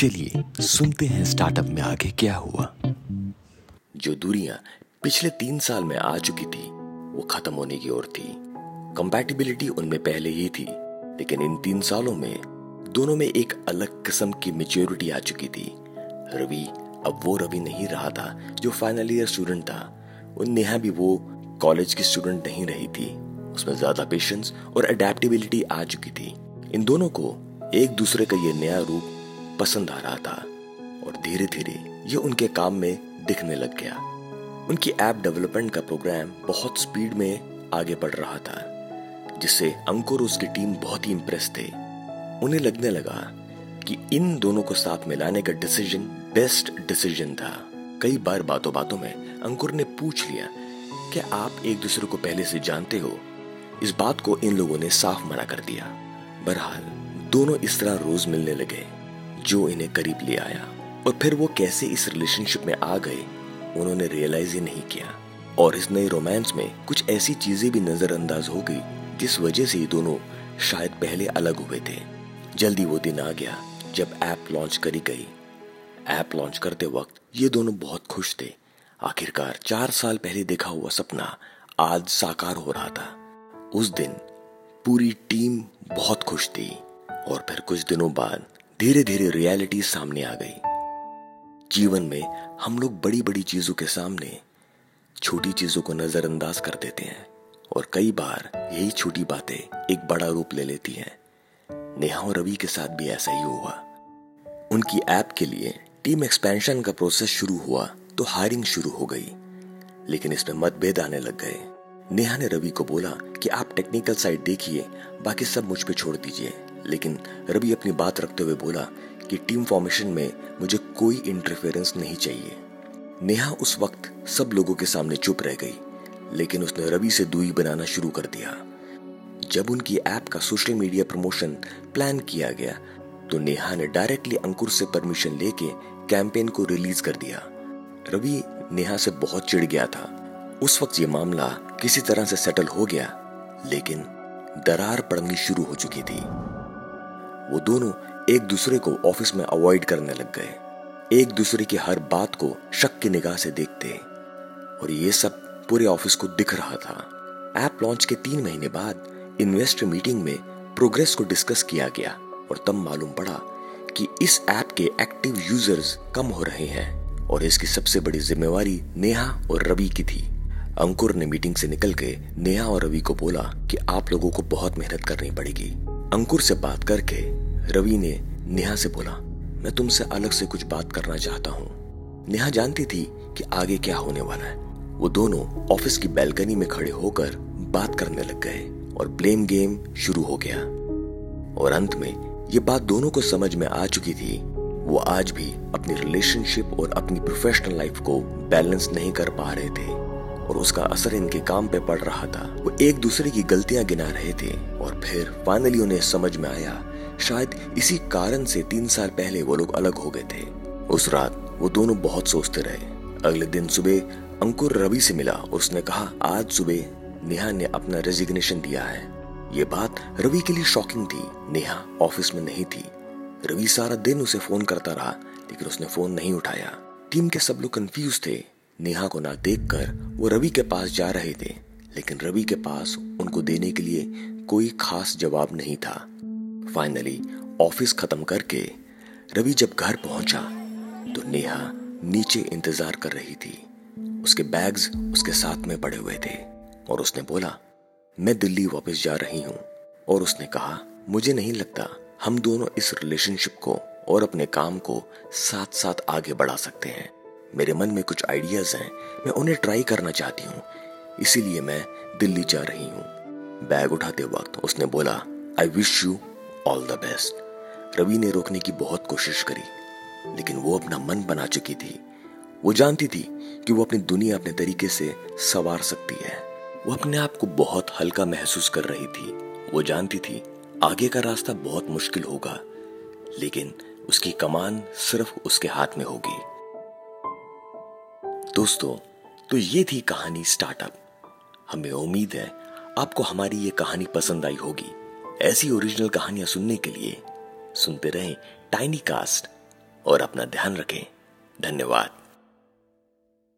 सुनते हैं स्टार्टअप में आगे क्या हुआ। जो दूरियाँ पिछले तीन साल में आ चुकी थी, वो खत्म होने की ओर थी। कंपैटिबिलिटी उनमें पहले ही थी, लेकिन इन तीन सालों में दोनों में एक अलग किस्म की मेच्योरिटी आ चुकी थी। रवि, अब वो रवि नहीं रहा था, जो फाइनल ईयर स्टूडेंट था। और नेहा भी वो कॉलेज की स्टूडेंट नहीं रही थी। उसमें ज़्यादा पेशेंस और अडेप्टेबिलिटी आ चुकी थी। इन दोनों को एक दूसरे का ये नया रूप पसंद आ रहा था और धीरे धीरे ये उनके काम में दिखने लग गया। उनकी ऐप डेवलपमेंट का प्रोग्राम बहुत स्पीड में आगे बढ़ रहा था, जिससे अंकुर उसकी टीम बहुत ही इंप्रेस थे। उन्हें लगने लगा कि इन दोनों को साथ मिलाने का डिसीज़न बेस्ट डिसीज़न था। कई बार बातों बातों में अंकुर ने पूछ लिया कि आप एक दूसरे को पहले से जानते हो? इस बात को इन लोगों ने साफ़ मना कर दिया। बहरहाल, दोनों इस तरह रोज मिलने लगे। जो इन्हें करीब ले आया और फिर वो कैसे इस रिलेशनशिप में आ गए, उन्होंने रियलाइज़ ही नहीं किया। और इस नए रोमांस में कुछ ऐसी चीज़ें भी नजरअंदाज हो गई, जिस वजह से ये दोनों शायद पहले अलग हुए थे। जल्दी वो दिन आ गया जब ऐप लॉन्च करी गई। ऐप लॉन्च करते वक्त ये दोनों बहुत खुश थे। आखिरकार चार साल पहले देखा हुआ सपना आज साकार हो रहा था। उस दिन पूरी टीम बहुत खुश थी और फिर कुछ दिनों बाद धीरे धीरे रियलिटी सामने आ गई। जीवन में हम लोग बड़ी बड़ी चीज़ों के सामने छोटी चीज़ों को नजरअंदाज कर देते हैं और कई बार यही छोटी बातें एक बड़ा रूप ले लेती हैं। नेहा और रवि के साथ भी ऐसा ही हुआ। उनकी ऐप के लिए टीम एक्सपेंशन का प्रोसेस शुरू हुआ तो हायरिंग शुरू हो गई, लेकिन इसमें मतभेद आने लग गए। नेहा ने रवि को बोला कि आप टेक्निकल साइड देखिए, बाकी सब मुझ पे छोड़ दीजिए। लेकिन रवि अपनी बात रखते हुए बोला कि टीम फॉर्मेशन में मुझे कोई इंटरफेरेंस नहीं चाहिए। नेहा उस वक्त सब लोगों के सामने चुप रह गई, लेकिन उसने रवि से दूरी बनाना शुरू कर दिया। जब उनकी ऐप का सोशल मीडिया प्रमोशन प्लान किया गया तो नेहा ने डायरेक्टली अंकुर से परमिशन लेके कैंपेन को रिलीज़ कर दिया। रवि नेहा से बहुत चिढ़ गया था। उस वक्त ये मामला किसी तरह से सेटल हो गया, लेकिन दरार पड़नी शुरू हो चुकी थी। वो दोनों एक दूसरे को ऑफ़िस में अवॉइड करने लग गए। एक दूसरे की हर बात को शक की निगाह से देखते और ये सब पूरे ऑफ़िस को दिख रहा था। ऐप लॉन्च के तीन महीने बाद इन्वेस्टर मीटिंग में प्रोग्रेस को डिस्कस किया गया और तब मालूम पड़ा कि इस ऐप के एक्टिव यूज़र्स कम हो रहे हैं और इसकी सबसे बड़ी जिम्मेवारी नेहा और रवि की थी। अंकुर ने मीटिंग से निकल के नेहा और रवि को बोला कि आप लोगों को बहुत मेहनत करनी पड़ेगी। अंकुर से बात करके रवि ने नेहा से बोला, मैं तुमसे अलग से कुछ बात करना चाहता हूँ। नेहा जानती थी कि आगे क्या होने वाला है। वो दोनों ऑफ़िस की बैल्कनी में खड़े होकर बात करने लग गए और ब्लेम गेम शुरू हो गया। और अंत में ये बात दोनों को समझ में आ चुकी थी, वो आज भी अपनी रिलेशनशिप और अपनी प्रोफेशनल लाइफ को बैलेंस नहीं कर पा रहे थे और उसका असर इनके काम पे पड़ रहा था। वो एक दूसरे की गलतियाँ गिना रहे थे और फिर फाइनली उन्हें समझ में आया शायद इसी कारण से तीन साल पहले वो लोग अलग हो गए थे। उस रात वो दोनों बहुत सोचते रहे। अगले दिन सुबह अंकुर रवि से मिला। उसने कहा, आज सुबह नेहा ने अपना रेजिग्नेशन दिया है। ये बात रवि के लिए शॉकिंग थी। नेहा ऑफ़िस में नहीं थी। रवि सारा दिन उसे फ़ोन करता रहा, लेकिन उसने फ़ोन नहीं उठाया। टीम के सब लोग कंफ्यूज थे। नेहा को ना देखकर वो रवि के पास जा रहे थे। लेकिन रवि के पास उनको देने के लिए कोई खास जवाब नहीं था। फाइनली ऑफ़िस खत्म करके रवि जब घर पहुँचा तो नेहा नीचे इंतज़ार कर रही थी। उसके बैग्स उसके साथ में पड़े हुए थे और उसने बोला, मैं दिल्ली वापस जा रही हूँ। और उसने कहा, मुझे नहीं लगता हम दोनों इस रिलेशनशिप को और अपने काम को साथ साथ आगे बढ़ा सकते हैं। मेरे मन में कुछ आइडियाज़ हैं, मैं उन्हें ट्राई करना चाहती हूँ। इसीलिए मैं दिल्ली जा रही हूँ। बैग उठाते वक्त उसने बोला I wish you all the best Ravi ने रोकने की बहुत कोशिश करी, लेकिन वो अपना मन बना चुकी थी। वो जानती थी कि वो अपनी दुनिया अपने तरीके से सवार सकती है। वो अपने आप को बहुत हल्का महसूस कर रही थी। वो जानती थी आगे का रास्ता बहुत मुश्किल होगा, लेकिन उसकी कमान सिर्फ़ उसके हाथ में होगी। दोस्तों तो ये थी कहानी स्टार्टअप। हमें उम्मीद है आपको हमारी ये कहानी पसंद आई होगी। ऐसी ओरिजिनल कहानियाँ सुनने के लिए सुनते रहें टाइनी कास्ट और अपना ध्यान रखें। धन्यवाद।